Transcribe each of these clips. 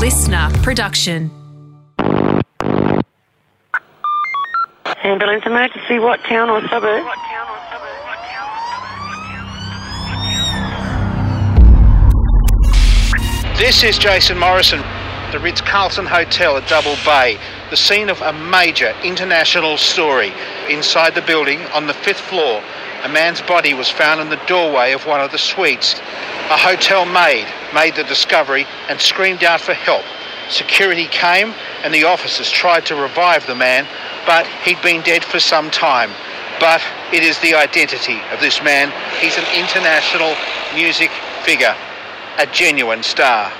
listener production. Ambulance emergency, what town or suburb? This is Jason Morrison, the Ritz Carlton Hotel at Double Bay, the scene of a major international story. Inside the building, on the fifth floor, a man's body was found in the doorway of one of the suites. A hotel maid made the discovery and screamed out for help. Security came and the officers tried to revive the man, but he'd been dead for some time. But it is the identity of this man. He's an international music figure, a genuine star.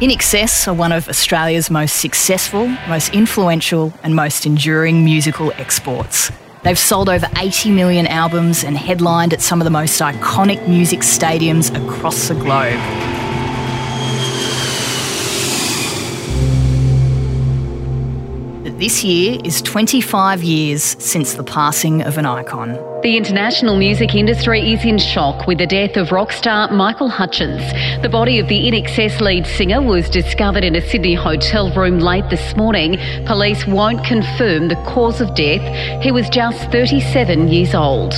INXS are one of Australia's most successful, most influential, and most enduring musical exports. They've sold over 80 million albums and headlined at some of the most iconic music stadiums across the globe. This year is 25 years since the passing of an icon. The international music industry is in shock with the death of rock star Michael Hutchence. The body of the INXS lead singer was discovered in a Sydney hotel room late this morning. Police won't confirm the cause of death. He was just 37 years old.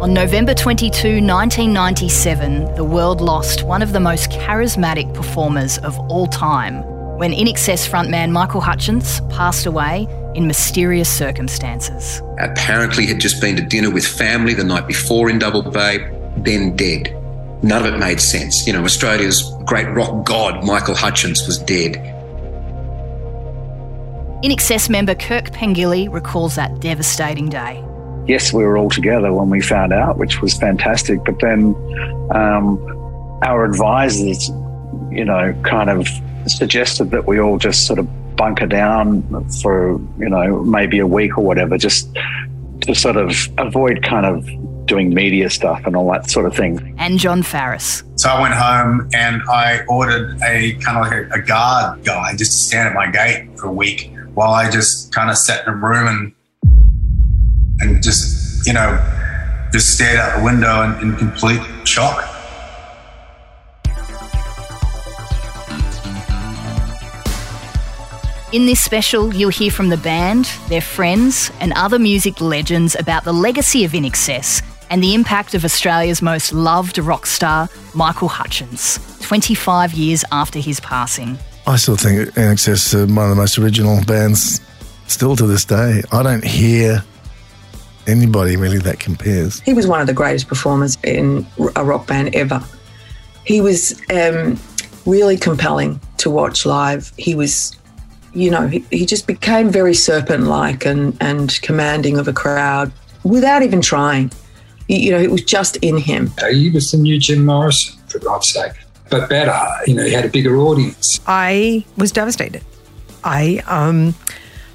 On November 22, 1997, the world lost one of the most charismatic performers of all time when INXS frontman Michael Hutchence passed away in mysterious circumstances. Apparently, had just been to dinner with family the night before in Double Bay, then dead. None of it made sense. You know, Australia's great rock god, Michael Hutchence, was dead. INXS member Kirk Pengilly recalls that devastating day. Yes, we were all together when we found out, which was fantastic. But then um, our advisors, you know, kind of suggested that we all just sort of bunker down for, you know, maybe a week or whatever, just to sort of avoid kind of doing media stuff and all that sort of thing. And Jon Farriss. So I went home and I ordered a kind of like a, a guard guy just to stand at my gate for a week while I just kind of sat in a room and and just you know just stared out the window in, in complete shock. In this special, you'll hear from the band, their friends, and other music legends about the legacy of INXS and the impact of Australia's most loved rock star, Michael Hutchence, 25 years after his passing. I still think INXS are one of the most original bands still to this day. I don't hear anybody really that compares. He was one of the greatest performers in a rock band ever. He was um, really compelling to watch live. He was, you know, he, he just became very serpent like and, and commanding of a crowd without even trying. You know, it was just in him. He was the new Jim Morrison, for God's sake, but better. You know, he had a bigger audience. I was devastated. I um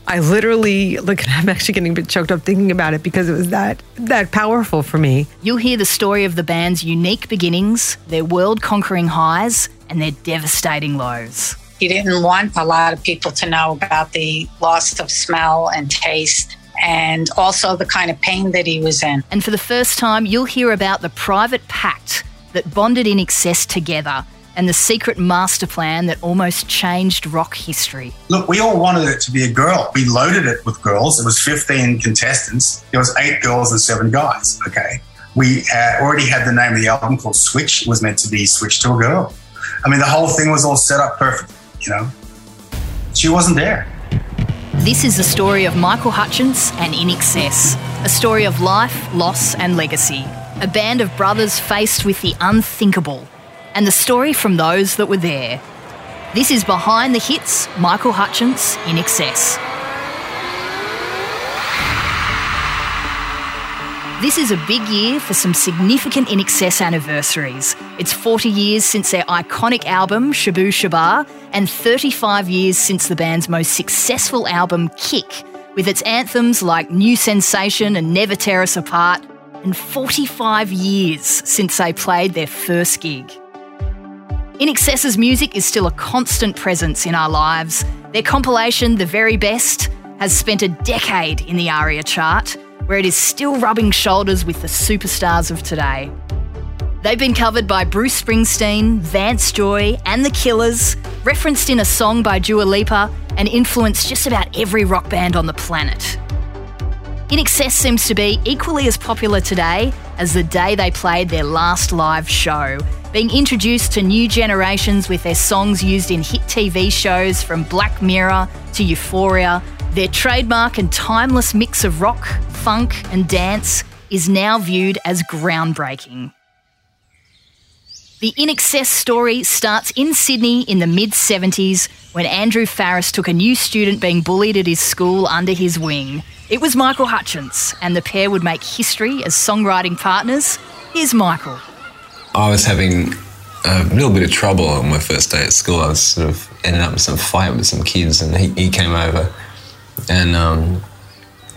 I literally look I'm actually getting a bit choked up thinking about it because it was that that powerful for me. You'll hear the story of the band's unique beginnings, their world-conquering highs, and their devastating lows. He didn't want a lot of people to know about the loss of smell and taste and also the kind of pain that he was in. And for the first time, you'll hear about the private pact that bonded INXS together and the secret master plan that almost changed rock history. Look, we all wanted it to be a girl. We loaded it with girls. It was 15 contestants. There was eight girls and seven guys. Okay. We uh, already had the name of the album called Switch. It was meant to be Switch to a Girl. I mean, the whole thing was all set up perfect, you know. She wasn't there. This is the story of Michael Hutchence and INXS, a story of life, loss, and legacy. A band of brothers faced with the unthinkable, and the story from those that were there. This is Behind the Hits, Michael Hutchence, INXS. This is a big year for some significant INXS anniversaries. It's 40 years since their iconic album, Shabooh Shoobah, and 35 years since the band's most successful album, Kick, with its anthems like New Sensation and Never Tear Us Apart, and 45 years since they played their first gig. INXS's music is still a constant presence in our lives. Their compilation, The Very Best, has spent a decade in the ARIA chart, where it is still rubbing shoulders with the superstars of today. They've been covered by Bruce Springsteen, Vance Joy, and The Killers, referenced in a song by Dua Lipa, and influenced just about every rock band on the planet. INXS seems to be equally as popular today as the day they played their last live show, being introduced to new generations with their songs used in hit TV shows from Black Mirror to Euphoria. Their trademark and timeless mix of rock, funk, and dance is now viewed as groundbreaking. The INXS story starts in Sydney in the mid 70s when Andrew Farriss took a new student being bullied at his school under his wing. It was Michael Hutchence, and the pair would make history as songwriting partners. Here's Michael. I was having a little bit of trouble on my first day at school. I was sort of ended up in some fight with some kids, and he, he came over and um,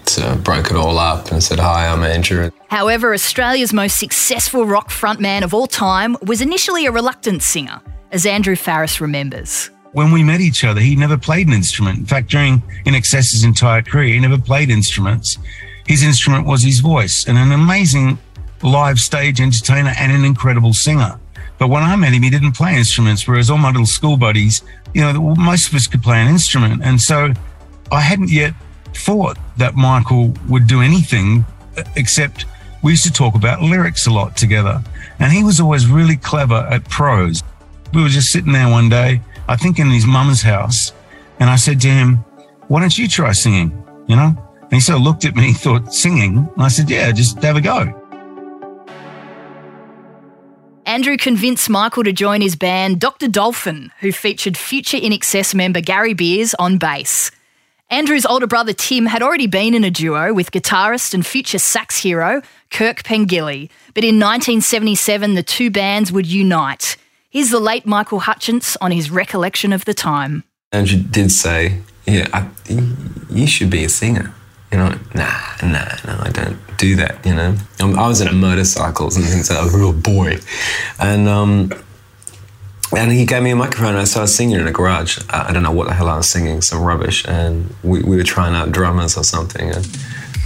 sort of broke it all up and said, Hi, I'm Andrew. However, Australia's most successful rock frontman of all time was initially a reluctant singer, as Andrew Farriss remembers. When we met each other, he never played an instrument. In fact, during INXS's entire career, he never played instruments. His instrument was his voice and an amazing live stage entertainer and an incredible singer. But when I met him, he didn't play instruments, whereas all my little school buddies, you know, most of us could play an instrument. And so I hadn't yet thought that Michael would do anything except we used to talk about lyrics a lot together. And he was always really clever at prose. We were just sitting there one day, I think in his mum's house, and I said to him, Why don't you try singing? You know? And he sort of looked at me, thought, Singing? And I said, Yeah, just have a go. Andrew convinced Michael to join his band Dr. Dolphin, who featured future INXS member Gary Beers on bass. Andrew's older brother Tim had already been in a duo with guitarist and future sax hero Kirk Pengilly, but in 1977 the two bands would unite. Here's the late Michael Hutchence on his recollection of the time. Andrew did say, "Yeah, I, you should be a singer." You know, nah, nah, no, I don't do that. You know, I was into motorcycles and things like that. I was a real boy, and um, and he gave me a microphone and I started singing in a garage. I don't know what the hell I was singing, some rubbish. And we, we were trying out drummers or something. And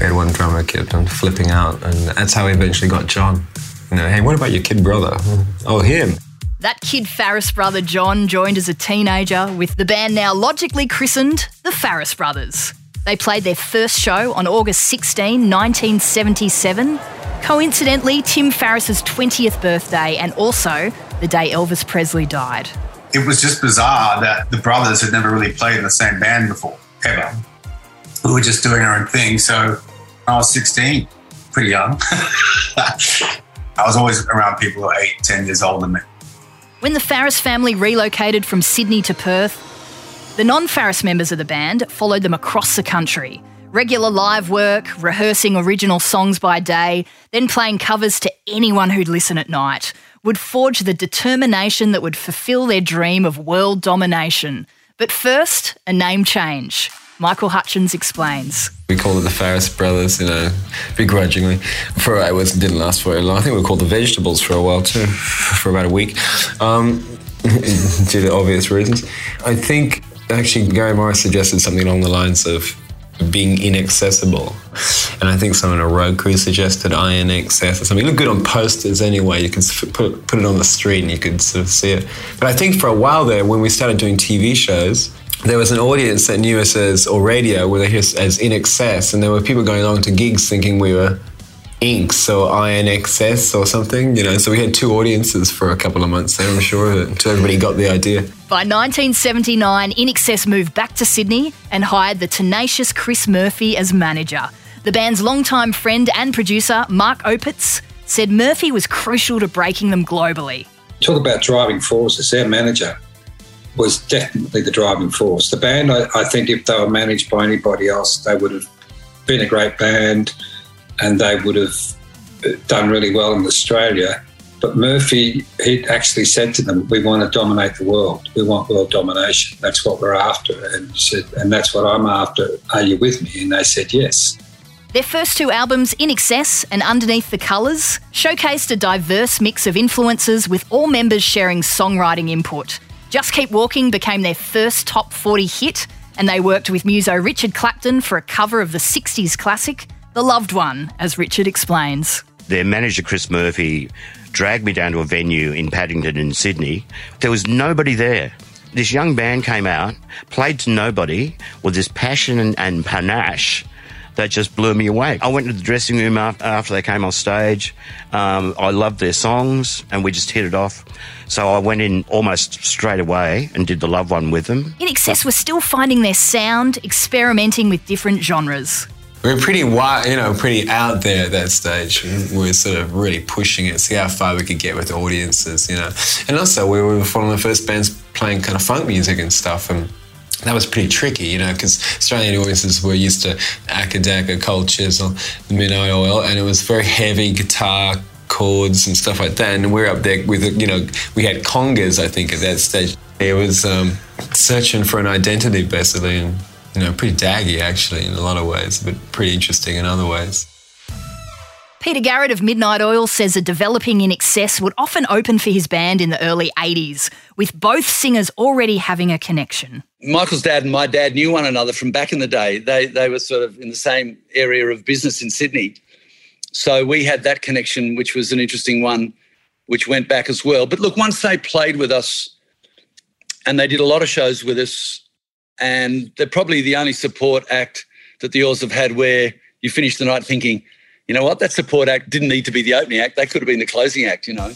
we had one drummer kept on flipping out. And that's how we eventually got Jon. You know, hey, what about your kid brother? Oh, him. That kid Farriss brother Jon joined as a teenager with the band now logically christened the Farriss Brothers. They played their first show on August 16, 1977. Coincidentally, Tim Farriss's 20th birthday and also the day Elvis Presley died. It was just bizarre that the brothers had never really played in the same band before, ever. We were just doing our own thing. So I was 16, pretty young. I was always around people who were eight, 10 years older than me. When the Farriss family relocated from Sydney to Perth, the non Farriss members of the band followed them across the country. Regular live work, rehearsing original songs by day, then playing covers to anyone who'd listen at night, would forge the determination that would fulfill their dream of world domination. But first, a name change. Michael Hutchence explains. We called it the Farriss Brothers, you know, begrudgingly. For it was didn't last very long. I think we called the Vegetables for a while too, for about a week, um, due to obvious reasons. I think actually Gary Morris suggested something along the lines of being inaccessible. And I think someone at Crew suggested INXS or something. It looked good on posters anyway. You could put, put it on the street and you could sort of see it. But I think for a while there, when we started doing TV shows, there was an audience that knew us as, or radio, where they as INXS, and there were people going along to gigs thinking we were Inks or INXS or something, you know. So we had two audiences for a couple of months there, I'm sure, until everybody got the idea. By 1979, INXS moved back to Sydney and hired the tenacious Chris Murphy as manager. The band's longtime friend and producer, Mark Opitz, said Murphy was crucial to breaking them globally. Talk about driving forces. Their manager was definitely the driving force. The band, I, I think, if they were managed by anybody else, they would have been a great band and they would have uh, done really well in Australia. But Murphy, he actually said to them, "We want to dominate the world. We want world domination. That's what we're after." And said, "And that's what I'm after. Are you with me?" And they said, "Yes." Their first two albums, INXS and Underneath the Colours, showcased a diverse mix of influences with all members sharing songwriting input. Just Keep Walking became their first top 40 hit, and they worked with muso Richard Clapton for a cover of the 60s classic, The Loved One, as Richard explains. their manager, Chris Murphy, dragged me down to a venue in Paddington in Sydney. There was nobody there. This young band came out, played to nobody with this passion and, and panache that just blew me away. I went to the dressing room after, after they came on stage. Um, I loved their songs and we just hit it off. So I went in almost straight away and did the love one with them. INXS were still finding their sound, experimenting with different genres. We were pretty wild, you know, pretty out there at that stage. We were sort of really pushing it, see how far we could get with audiences, you know. And also, we were one of the first bands playing kind of funk music and stuff, and that was pretty tricky, you know, because Australian audiences were used to Acca Dacca, Cold Chisel, Midnight Oil, and it was very heavy guitar chords and stuff like that. And we're up there with, you know, we had congas, I think, at that stage. It was um, searching for an identity, basically, and you know, pretty daggy actually in a lot of ways, but pretty interesting in other ways. Peter Garrett of Midnight Oil says a developing INXS would often open for his band in the early 80s, with both singers already having a connection. Michael's dad and my dad knew one another from back in the day. They, they were sort of in the same area of business in Sydney. So we had that connection, which was an interesting one, which went back as well. But look, once they played with us and they did a lot of shows with us, and they're probably the only support act that the Oils have had where you finish the night thinking, you know what, that support act didn't need to be the opening act. They could have been the closing act, you know.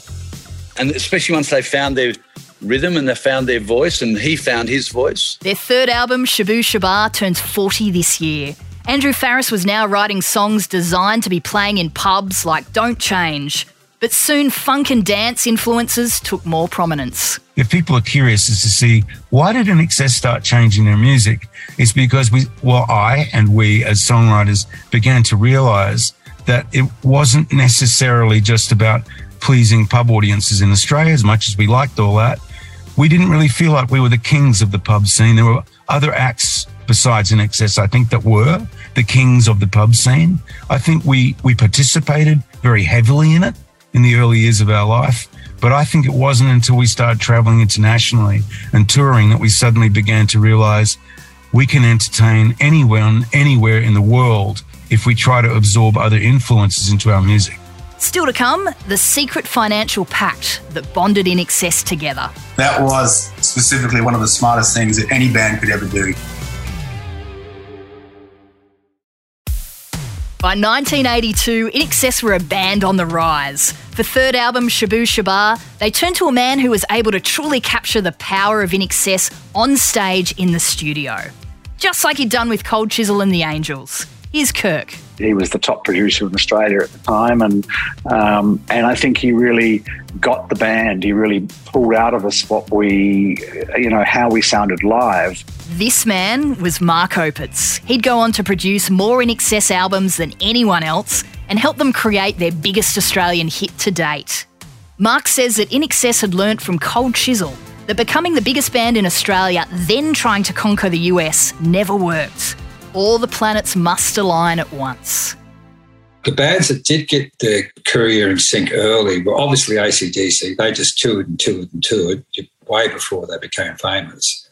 And especially once they found their rhythm and they found their voice and he found his voice. Their third album, Shabooh Shoobah, turns 40 this year. Andrew Farriss was now writing songs designed to be playing in pubs like Don't Change. But soon funk and dance influences took more prominence. If people are curious as to see why did INXS start changing their music, it's because we, well, I and we as songwriters began to realize that it wasn't necessarily just about pleasing pub audiences in Australia, as much as we liked all that. We didn't really feel like we were the kings of the pub scene. There were other acts besides INXS, I think, that were the kings of the pub scene. I think we we participated very heavily in it in the early years of our life. But I think it wasn't until we started traveling internationally and touring that we suddenly began to realize we can entertain anyone, anywhere in the world if we try to absorb other influences into our music. Still to come, the secret financial pact that bonded INXS together. That was specifically one of the smartest things that any band could ever do. By 1982, INXS were a band on the rise. For third album, Shabooh Shoobah, they turned to a man who was able to truly capture the power of INXS on stage in the studio. Just like he'd done with Cold Chisel and the Angels. Here's Kirk. He was the top producer in Australia at the time, and um, and I think he really got the band. He really pulled out of us what we, you know, how we sounded live. This man was Mark Opitz. He'd go on to produce more INXS albums than anyone else and help them create their biggest Australian hit to date. Mark says that INXS had learnt from Cold Chisel that becoming the biggest band in Australia, then trying to conquer the US, never worked. All the planets must align at once. The bands that did get their career in sync early were obviously ACDC. They just toured and toured and toured way before they became famous.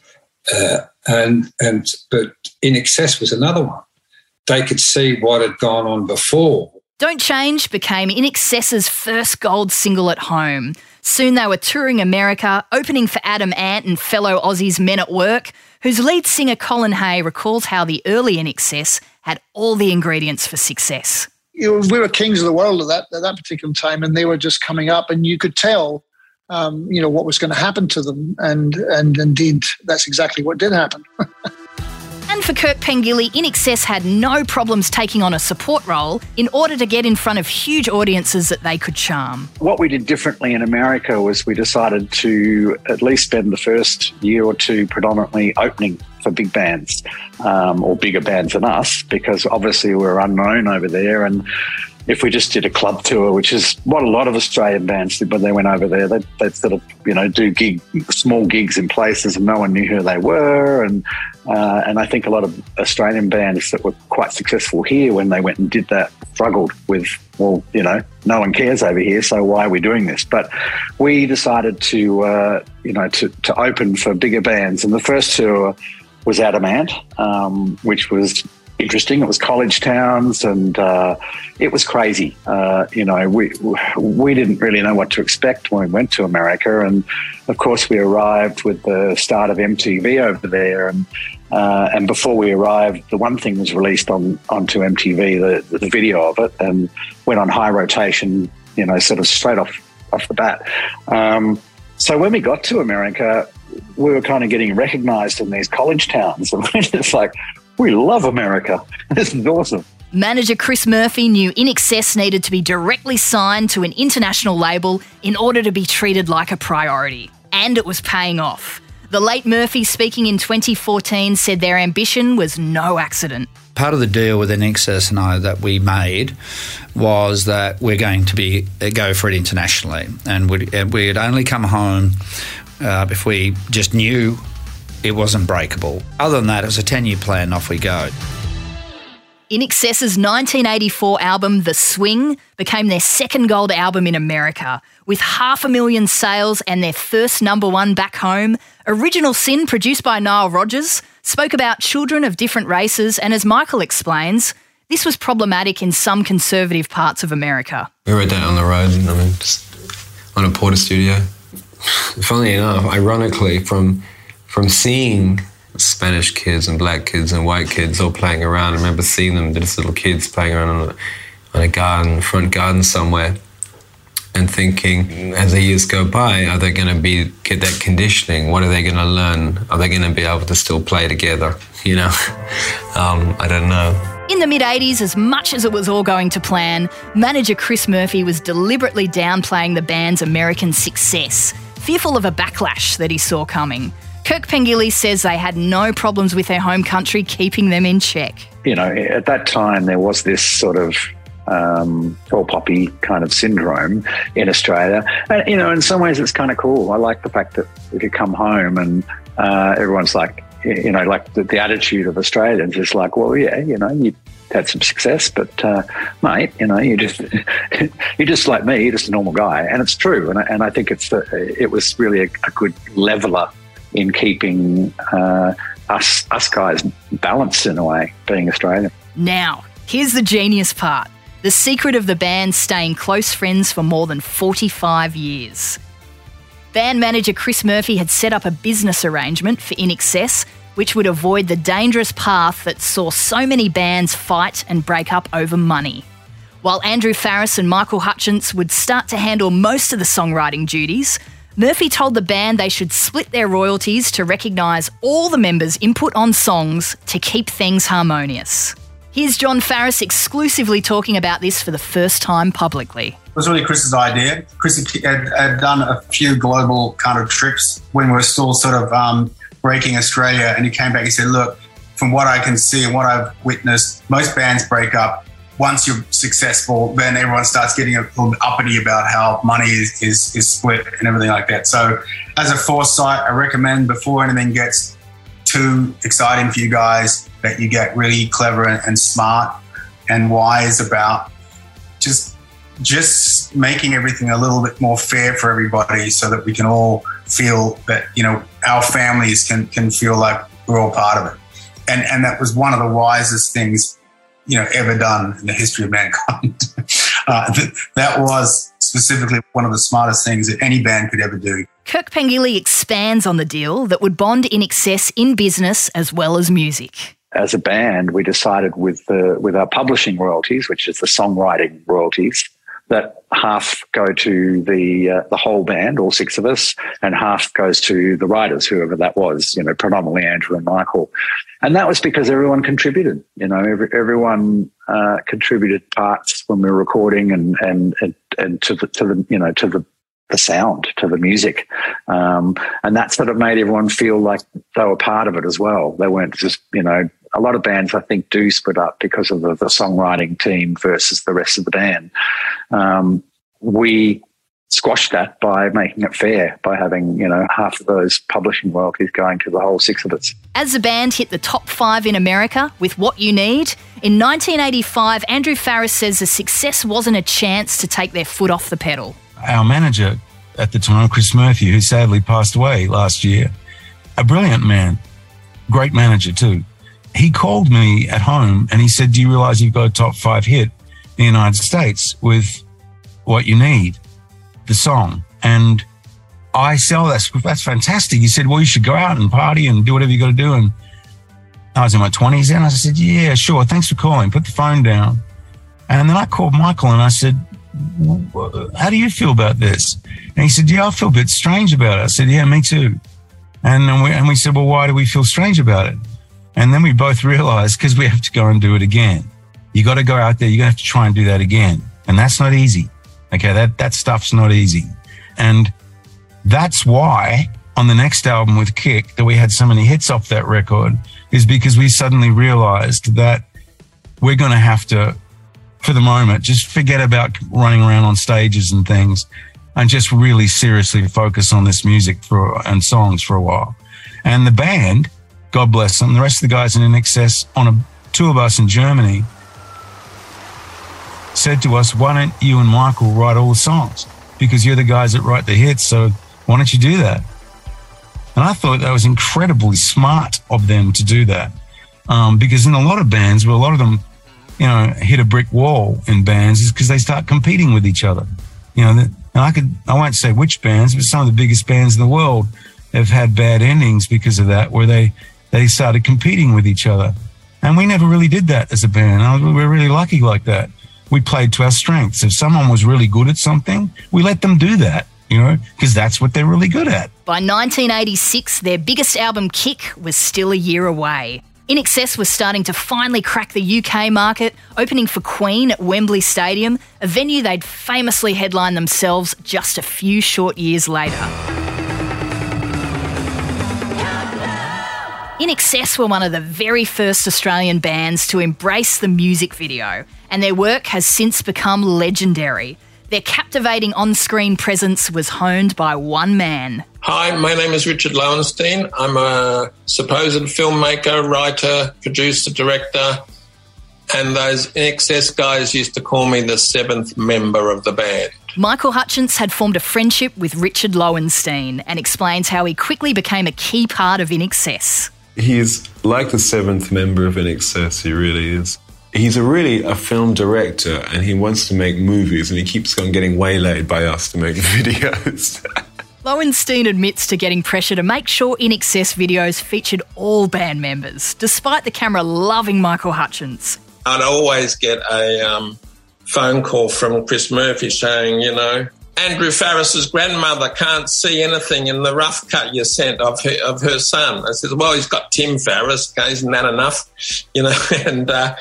Uh, and and but INXS was another one. They could see what had gone on before. Don't Change became INXS's first gold single at home. Soon they were touring America, opening for Adam Ant and fellow Aussies Men at Work, whose lead singer Colin Hay recalls how the early INXS had all the ingredients for success. We were kings of the world at that at that particular time, and they were just coming up, and you could tell, um, you know, what was going to happen to them, and and indeed, that's exactly what did happen. For Kirk Pengilly, INXS had no problems taking on a support role in order to get in front of huge audiences that they could charm. What we did differently in America was we decided to at least spend the first year or two predominantly opening for big bands um, or bigger bands than us because obviously we're unknown over there and if we just did a club tour, which is what a lot of Australian bands did when they went over there, they'd, they'd sort of, you know, do gig, small gigs in places and no one knew who they were. And, uh, and I think a lot of Australian bands that were quite successful here when they went and did that struggled with, well, you know, no one cares over here, so why are we doing this? But we decided to, uh, you know, to, to open for bigger bands. And the first tour was Adam Ant, um, which was interesting. It was college towns, and uh, it was crazy. Uh, you know, we we didn't really know what to expect when we went to America, and of course, we arrived with the start of MTV over there, and uh, and before we arrived, the one thing was released on onto MTV, the, the video of it, and went on high rotation. You know, sort of straight off off the bat. Um, so when we got to America, we were kind of getting recognized in these college towns. And it's like, we love America. This is awesome. Manager Chris Murphy knew INXS needed to be directly signed to an international label in order to be treated like a priority. And it was paying off. The late Murphy, speaking in 2014, said their ambition was no accident. Part of the deal with INXS and I that we made was that we're going to be go for it internationally, and we'd, we'd only come home uh, if we just knew it wasn't breakable. Other than that, it was a 10 year plan, off we go. INXS's 1984 album, The Swing, became their second gold album in America. With half a million sales and their first number one back home, Original Sin, produced by Nile Rodgers, spoke about children of different races, and as Michael explains, this was problematic in some conservative parts of America. We wrote that on the road, I mean, just on a Portastudio. Funnily enough, ironically, from from seeing Spanish kids and black kids and white kids all playing around. I remember seeing them, just little kids playing around on a, on a garden, front garden somewhere, and thinking, as the years go by, are they going to be get that conditioning? What are they going to learn? Are they going to be able to still play together? You know, um, I don't know. In the mid 80s, as much as it was all going to plan, manager Chris Murphy was deliberately downplaying the band's American success, fearful of a backlash that he saw coming. Kirk Pengilly says they had no problems with their home country keeping them in check. You know, at that time, there was this sort of um, all poppy kind of syndrome in Australia. And, you know, in some ways, it's kind of cool. I like the fact that we could come home and uh, everyone's like, you know, like the, the, attitude of Australians is like, well, yeah, you know, you had some success, but uh, mate, you know, you just you're just like me, you're just a normal guy, and it's true. And I, and I think it's the, it was really a, a good leveler in keeping uh, us us guys balanced in a way, being Australian. Now, here's the genius part: the secret of the band staying close friends for more than 45 years. Band manager Chris Murphy had set up a business arrangement for INXS, which would avoid the dangerous path that saw so many bands fight and break up over money. While Andrew Farriss and Michael Hutchence would start to handle most of the songwriting duties, Murphy told the band they should split their royalties to recognise all the members' input on songs to keep things harmonious. Here's Jon Farriss exclusively talking about this for the first time publicly. It was really Chris's idea. Chris had, had done a few global kind of trips when we were still sort of um, breaking Australia, and he came back and said, "Look, from what I can see and what I've witnessed, most bands break up. Once you're successful, then everyone starts getting a little uppity about how money is, is, is split and everything like that. So, as a foresight, I recommend before anything gets too exciting for you guys, that you get really clever and, and smart and wise about just just making everything a little bit more fair for everybody so that we can all feel that you know our families can can feel like we're all part of it and and that was one of the wisest things you know ever done in the history of mankind. Uh, that, that was specifically one of the smartest things that any band could ever do. Kirk Pengilly expands on the deal that would bond INXS in business as well as music. As a band, we decided with the with our publishing royalties, which is the songwriting royalties, that half go to the uh, the whole band, all six of us, and half goes to the writers, whoever that was. You know, predominantly Andrew and Michael, and that was because everyone contributed. You know, every, everyone uh, contributed parts when we were recording, and and and, and to the to the you know to the the sound to the music. Um, and that sort of made everyone feel like they were part of it as well. They weren't just, you know, a lot of bands I think do split up because of the, the songwriting team versus the rest of the band. Um, we squashed that by making it fair by having you know half of those publishing royalties going to the whole six of us. As the band hit the top five in America with "What You Need" in 1985, Andrew Farriss says the success wasn't a chance to take their foot off the pedal. Our manager at the time, Chris Murphy, who sadly passed away last year, a brilliant man, great manager too he called me at home and he said, Do you realize you've got a top five hit in the United States with what you need, the song? And I said, Oh, that's, that's fantastic. He said, Well, you should go out and party and do whatever you got to do. And I was in my 20s then. I said, Yeah, sure. Thanks for calling. Put the phone down. And then I called Michael and I said, How do you feel about this? And he said, Yeah, I feel a bit strange about it. I said, Yeah, me too. And then we, and we said, Well, why do we feel strange about it? And then we both realized because we have to go and do it again. You got to go out there. You're going to have to try and do that again. And that's not easy. Okay. That, that stuff's not easy. And that's why on the next album with Kick that we had so many hits off that record is because we suddenly realized that we're going to have to, for the moment, just forget about running around on stages and things and just really seriously focus on this music for and songs for a while. And the band, God bless them, the rest of the guys in INXS on a tour bus in Germany said to us, Why don't you and Michael write all the songs? Because you're the guys that write the hits. So why don't you do that? And I thought that was incredibly smart of them to do that. Um, because in a lot of bands, well, a lot of them, you know, hit a brick wall in bands is because they start competing with each other. You know, and I could, I won't say which bands, but some of the biggest bands in the world have had bad endings because of that, where they, they started competing with each other. And we never really did that as a band. We were really lucky like that. We played to our strengths. If someone was really good at something, we let them do that, you know, because that's what they're really good at. By 1986, their biggest album, Kick, was still a year away. INXS was starting to finally crack the UK market, opening for Queen at Wembley Stadium, a venue they'd famously headlined themselves just a few short years later. INXS were one of the very first Australian bands to embrace the music video, and their work has since become legendary. Their captivating on screen presence was honed by one man. Hi, my name is Richard Lowenstein. I'm a supposed filmmaker, writer, producer, director, and those INXS guys used to call me the seventh member of the band. Michael Hutchence had formed a friendship with Richard Lowenstein and explains how he quickly became a key part of INXS. He's like the seventh member of INXS, he really is. He's a really a film director and he wants to make movies and he keeps on getting waylaid by us to make videos. Lowenstein admits to getting pressure to make sure INXS videos featured all band members, despite the camera loving Michael Hutchence. I'd always get a um, phone call from Chris Murphy saying, you know, Andrew Farriss's grandmother can't see anything in the rough cut you sent of her, of her son. I said, well, he's got Tim Farriss. Okay, isn't that enough? You know, and uh,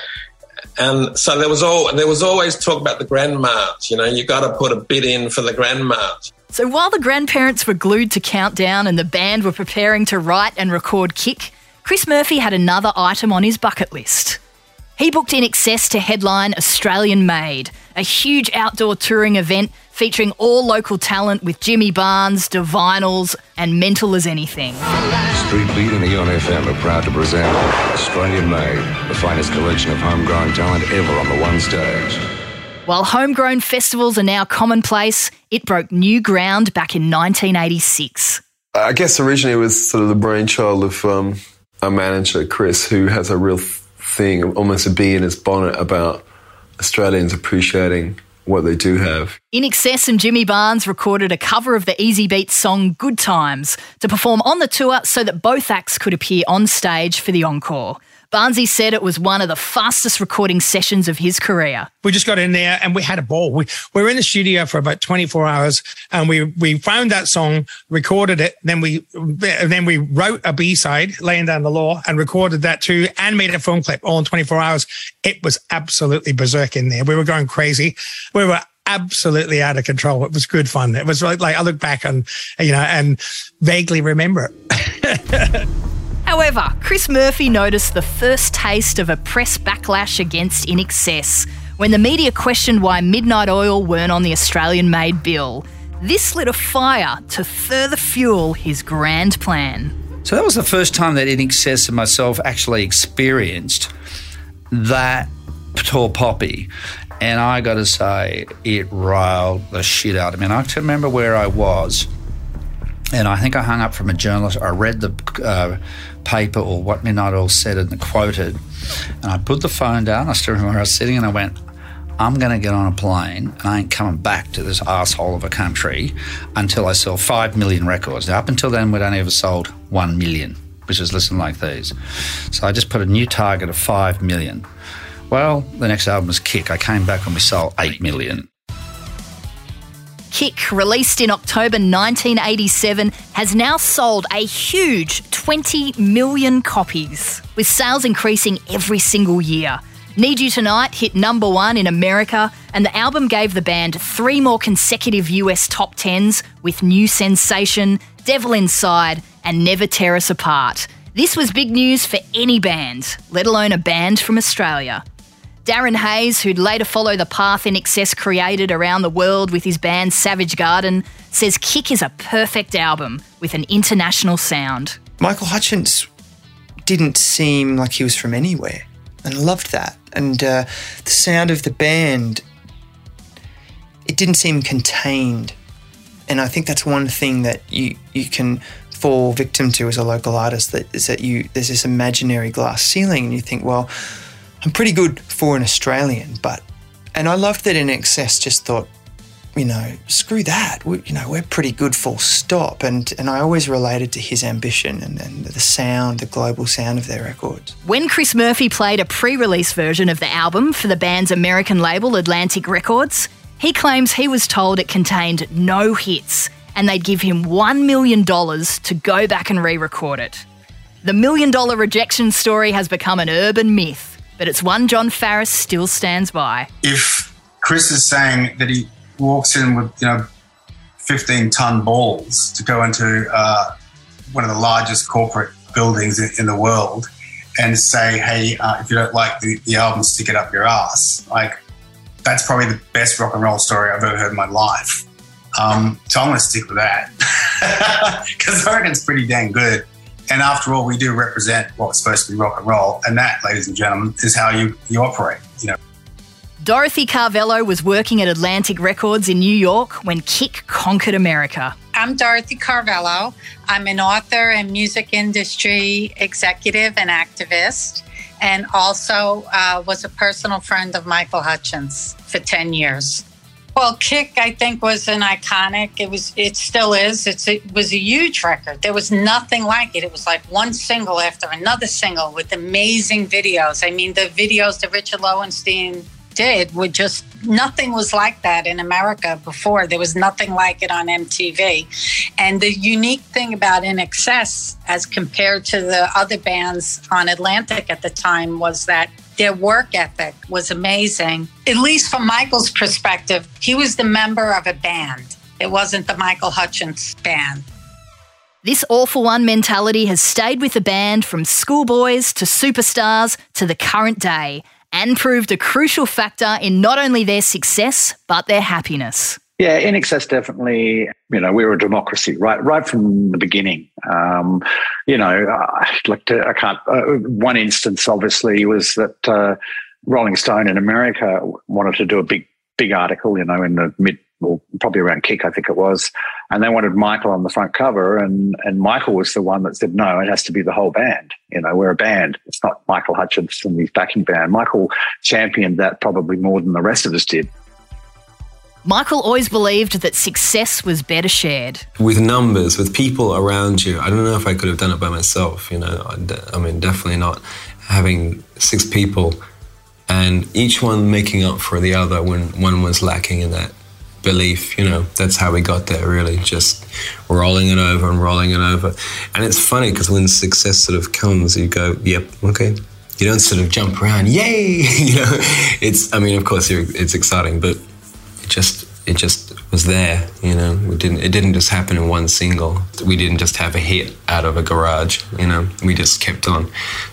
and so there was all there was always talk about the grandmas. You know, you got to put a bid in for the grandmas. So while the grandparents were glued to Countdown and the band were preparing to write and record Kick, Chris Murphy had another item on his bucket list. He booked INXS to headline Australian Made, a huge outdoor touring event featuring all local talent with Jimmy Barnes, Divinyls, and Mental as Anything. Street Beat and Eon FM are proud to present Australian Made, the finest collection of homegrown talent ever on the one stage. While homegrown festivals are now commonplace, it broke new ground back in 1986. I guess originally it was sort of the brainchild of um, our manager, Chris, who has a real thing, almost a bee in his bonnet about Australians appreciating what they do have. INXS and Jimmy Barnes recorded a cover of the Easybeats song Good Times to perform on the tour so that both acts could appear on stage for the encore. Barnesy said it was one of the fastest recording sessions of his career. We just got in there and we had a ball. We, we were in the studio for about 24 hours and we, we found that song, recorded it, then we, then we wrote a B side, laying down the law and recorded that too and made a film clip all in 24 hours. It was absolutely berserk in there. We were going crazy. We were absolutely out of control. It was good fun. It was like, like I look back and, you know, and vaguely remember it. However, Chris Murphy noticed the first taste of a press backlash against INXS when the media questioned why Midnight Oil weren't on the Australian made bill. This lit a fire to further fuel his grand plan. So that was the first time that INXS and myself actually experienced that tall poppy. And I got to say, it riled the shit out of me. And I can remember where I was And I think I hung up from a journalist. I read the uh, paper or what Midnight Oil said and quoted. And I put the phone down. I still remember I was sitting and I went, I'm going to get on a plane and I ain't coming back to this asshole of a country until I sell 5 million records. Now, up until then, we'd only ever sold 1 million, which is listen like these. So I just put a new target of 5 million. Well, the next album was Kick. I came back and we sold 8 million. Kick, released in October 1987, has now sold a huge 20 million copies, with sales increasing every single year. Need You Tonight hit number one in America, and the album gave the band three more consecutive US top tens with New Sensation, Devil Inside, and Never Tear Us Apart. This was big news for any band, let alone a band from Australia. Darren Hayes, who'd later follow the path INXS created around the world with his band Savage Garden, says Kick is a perfect album with an international sound. Michael Hutchence didn't seem like he was from anywhere, and I loved that. And uh, the sound of the band, it didn't seem contained. And I think that's one thing that you, you can fall victim to as a local artist that is that you there's this imaginary glass ceiling and you think, well, I'm pretty good for an Australian, but and I loved that INXS just thought, you know, screw that. We, you know, we're pretty good, full stop. And and I always related to his ambition and, and the sound, the global sound of their records. When Chris Murphy played a pre release version of the album for the band's American label Atlantic Records, he claims he was told it contained no hits and they'd give him $1 million to go back and re record it. The million dollar rejection story has become an urban myth but it's one Jon Farriss still stands by. If Chris is saying that he walks in with, you know, 15 ton balls to go into uh, one of the largest corporate buildings in, in the world and say, hey, uh, if you don't like the, the album, stick it up your ass. Like, that's probably the best rock and roll story I've ever heard in my life. Um, so I'm going to stick with that because I pretty dang good. And after all, we do represent what's supposed to be rock and roll. And that, ladies and gentlemen, is how you, you operate. You know. Dorothy Carvello was working at Atlantic Records in New York when Kick conquered America. I'm Dorothy Carvello. I'm an author and music industry executive and activist, and also uh, was a personal friend of Michael Hutchence for 10 years. Well, Kick, I think, was an iconic. It was, it still is. It's, it was a huge record. There was nothing like it. It was like one single after another single with amazing videos. I mean, the videos that Richard Lowenstein did were just nothing was like that in America before. There was nothing like it on MTV. And the unique thing about INXS as compared to the other bands on Atlantic at the time was that their work ethic was amazing. At least from Michael's perspective, he was the member of a band. It wasn't the Michael Hutchence band. This for one mentality has stayed with the band from schoolboys to superstars to the current day and proved a crucial factor in not only their success, but their happiness. Yeah, INXS definitely, you know, we were a democracy right right from the beginning. Um, you know, uh, like to, I can't. Uh, one instance, obviously, was that uh, Rolling Stone in America wanted to do a big big article, you know, in the mid, well, probably around Kick, I think it was, and they wanted Michael on the front cover, and and Michael was the one that said, no, it has to be the whole band. You know, we're a band. It's not Michael Hutchence and his backing band. Michael championed that probably more than the rest of us did. Michael always believed that success was better shared. With numbers, with people around you. I don't know if I could have done it by myself, you know. I mean, definitely not having six people and each one making up for the other when one was lacking in that belief. You know, that's how we got there, really, just rolling it over and rolling it over. And it's funny because when success sort of comes, you go, yep, okay. You don't sort of jump around, yay! you know, it's, I mean, of course, it's exciting, but just it just was there. You know, we didn't it didn't just happen in one single. We didn't just have a hit out of a garage. You know, we just kept on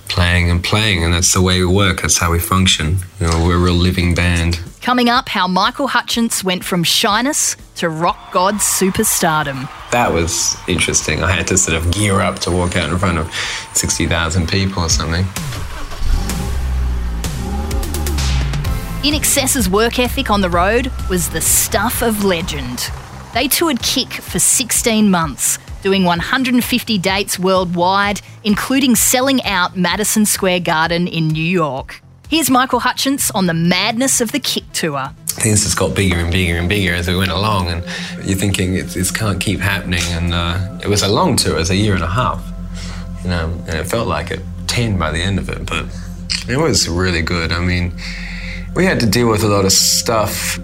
playing and playing, and that's the way we work. That's how we function. You know, we're a real living band. Coming up, how Michael Hutchence went from shyness to rock god superstardom. That was interesting. I had to sort of gear up to walk out in front of sixty thousand people or something. INXS's work ethic on the road was the stuff of legend. They toured Kick for 16 months, doing 150 dates worldwide, including selling out Madison Square Garden in New York. Here's Michael Hutchence on the madness of the Kick Tour. Things just got bigger and bigger and bigger as we went along, and you're thinking it, it can't keep happening. And uh, it was a long tour, it was a year and a half, you know, and it felt like it 10 by the end of it, but it was really good. I mean, we had to deal with a lot of stuff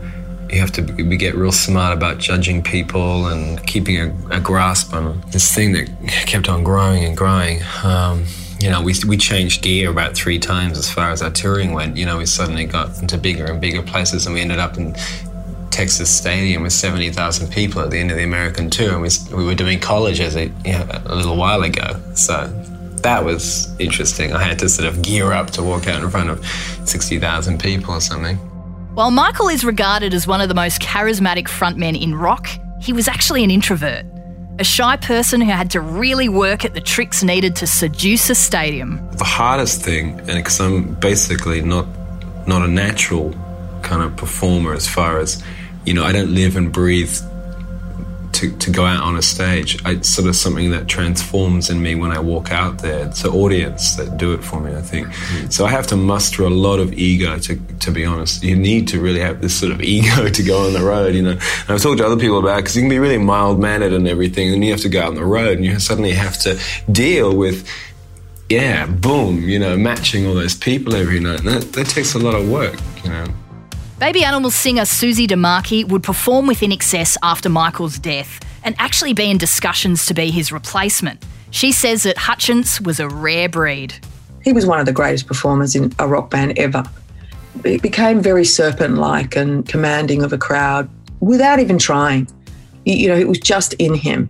you have to we get real smart about judging people and keeping a, a grasp on this thing that kept on growing and growing. Um, you know, we, we changed gear about three times as far as our touring went. You know, we suddenly got into bigger and bigger places, and we ended up in Texas Stadium with 70,000 people at the end of the American tour. And we, we were doing colleges a, you know, a little while ago. So that was interesting. I had to sort of gear up to walk out in front of 60,000 people or something. While Michael is regarded as one of the most charismatic frontmen in rock, he was actually an introvert. A shy person who had to really work at the tricks needed to seduce a stadium. The hardest thing, and because I'm basically not not a natural kind of performer as far as, you know, I don't live and breathe to, to go out on a stage. It's sort of something that transforms in me when I walk out there. It's the audience that do it for me, I think. Mm-hmm. So I have to muster a lot of ego, to, to be honest. You need to really have this sort of ego to go on the road, you know. And I've talked to other people about it because you can be really mild mannered and everything, and you have to go out on the road and you suddenly have to deal with yeah, boom, you know, matching all those people every night. And that, that takes a lot of work, you know. Baby Animal singer Suze DeMarchi would perform with INXS after Michael's death and actually be in discussions to be his replacement. She says that Hutchence was a rare breed. He was one of the greatest performers in a rock band ever. It became very serpent like and commanding of a crowd without even trying. You know, it was just in him.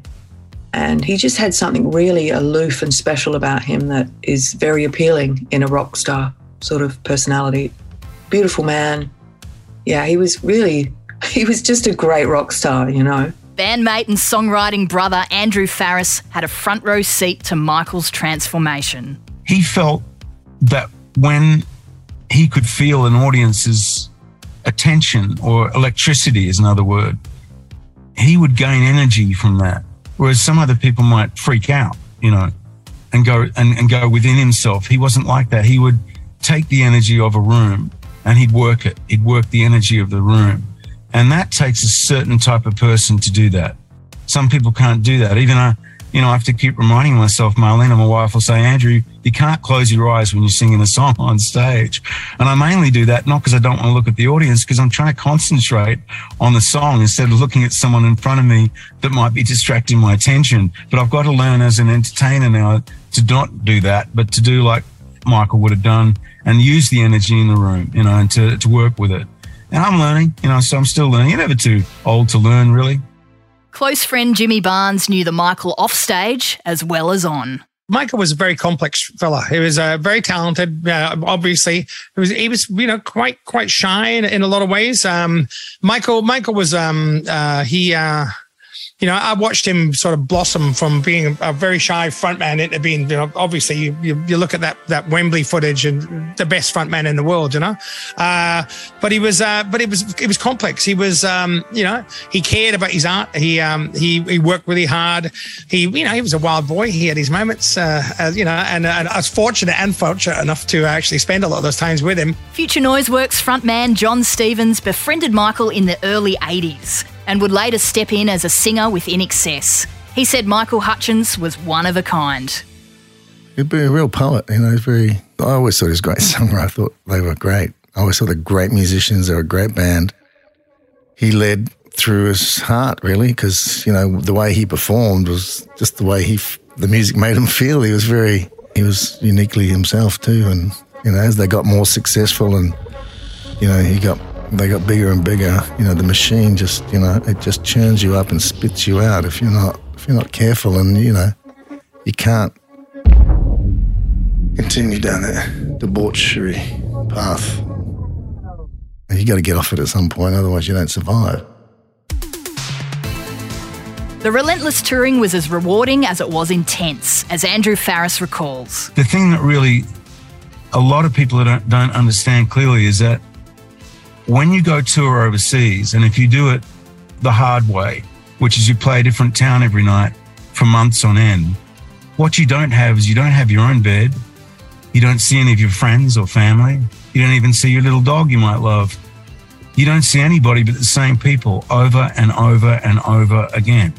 And he just had something really aloof and special about him that is very appealing in a rock star sort of personality. Beautiful man, yeah, he was really, he was just a great rock star, you know. Bandmate and songwriting brother Andrew Farriss had a front row seat to Michael's transformation. He felt that when he could feel an audience's attention or electricity is another word, he would gain energy from that. Whereas some other people might freak out, you know, and go and, and go within himself. He wasn't like that. He would take the energy of a room and he'd work it. He'd work the energy of the room. And that takes a certain type of person to do that. Some people can't do that. Even I, you know, I have to keep reminding myself, Marlena, my wife will say, Andrew, you can't close your eyes when you're singing a song on stage. And I mainly do that not because I don't want to look at the audience, because I'm trying to concentrate on the song instead of looking at someone in front of me that might be distracting my attention. But I've got to learn as an entertainer now to not do that, but to do like Michael would have done and use the energy in the room, you know, and to, to work with it. And I'm learning, you know, so I'm still learning. You're never too old to learn, really. Close friend Jimmy Barnes knew the Michael off stage as well as on. Michael was a very complex fella. He was uh, very talented. Uh, obviously, he was he was you know quite quite shy in, in a lot of ways. Um, Michael Michael was um, uh, he uh, you know, I watched him sort of blossom from being a very shy frontman into being, you know, obviously you, you, you, look at that that Wembley footage and the best frontman in the world, you know. Uh, but he was, uh, but it was it was complex. He was, um, you know, he cared about his art. He um, he he worked really hard. He, you know, he was a wild boy. He had his moments, uh, as, you know, and, and I was fortunate and fortunate enough to actually spend a lot of those times with him. Future Noiseworks frontman Jon Stevens befriended Michael in the early '80s and would later step in as a singer with INXS. He said Michael Hutchence was one of a kind. He'd be a real poet, you know, he's very, I always thought he was a great singer. I thought they were great. I always thought they're great musicians, they're a great band. He led through his heart, really, because, you know, the way he performed was just the way he, the music made him feel. He was very, he was uniquely himself too. And, you know, as they got more successful and, you know, he got they got bigger and bigger. You know, the machine just, you know, it just churns you up and spits you out if you're not if you're not careful, and you know, you can't continue down that debauchery path. And you got to get off it at some point, otherwise you don't survive. The relentless touring was as rewarding as it was intense, as Andrew Farriss recalls. The thing that really a lot of people don't, don't understand clearly is that when you go tour overseas, and if you do it the hard way, which is you play a different town every night, for months on end. What you don't have is you don't have your own bed. You don't see any of your friends or family. You don't even see your little dog you might love. You don't see anybody but the same people over and over and over again.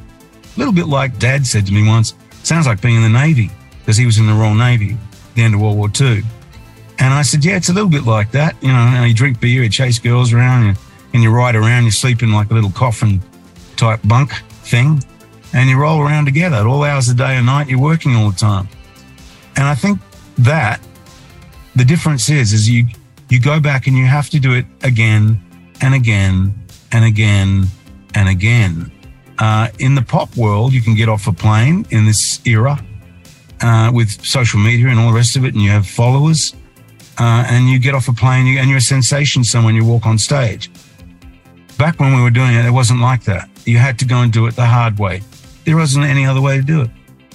A little bit like dad said to me once, sounds like being in the Navy, because he was in the Royal Navy at the end of World War II. And I said, yeah, it's a little bit like that. You know, you drink beer, you chase girls around, and, and you ride around, you sleep in like a little coffin type bunk thing, and you roll around together at all hours of the day and night. You're working all the time. And I think that the difference is, is you, you go back and you have to do it again and again and again and again. Uh, in the pop world, you can get off a plane in this era uh, with social media and all the rest of it, and you have followers, uh, and you get off a plane and you're a sensation somewhere when you walk on stage. Back when we were doing it, it wasn't like that. You had to go and do it the hard way. There wasn't any other way to do it.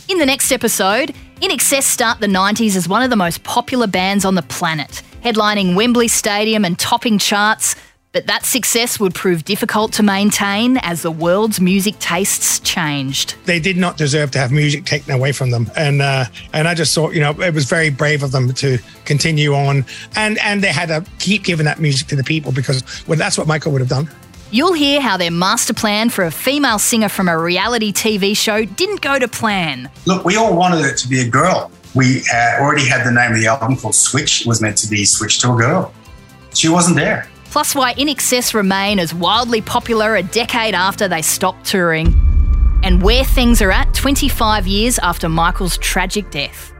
In the next episode, INXS start the 90s as one of the most popular bands on the planet, headlining Wembley Stadium and topping charts. But that success would prove difficult to maintain as the world's music tastes changed. They did not deserve to have music taken away from them, and uh, and I just thought, you know, it was very brave of them to continue on, and and they had to keep giving that music to the people because well, that's what Michael would have done. You'll hear how their master plan for a female singer from a reality TV show didn't go to plan. Look, we all wanted it to be a girl. We uh, already had the name of the album called Switch. It was meant to be Switch to a Girl. She wasn't there. Plus, why INXS remain as wildly popular a decade after they stopped touring. And where things are at 25 years after Michael's tragic death.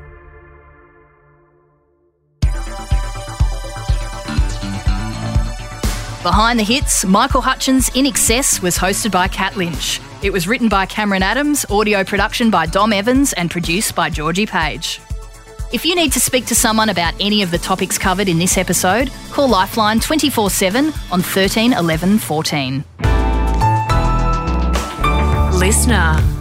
Behind the Hits, Michael Hutchence INXS was hosted by Kat Lynch. It was written by Cameron Adams, audio production by Dom Evans, and produced by Georgie Page. If you need to speak to someone about any of the topics covered in this episode, call Lifeline 24 7 on 13 11 14. Listener.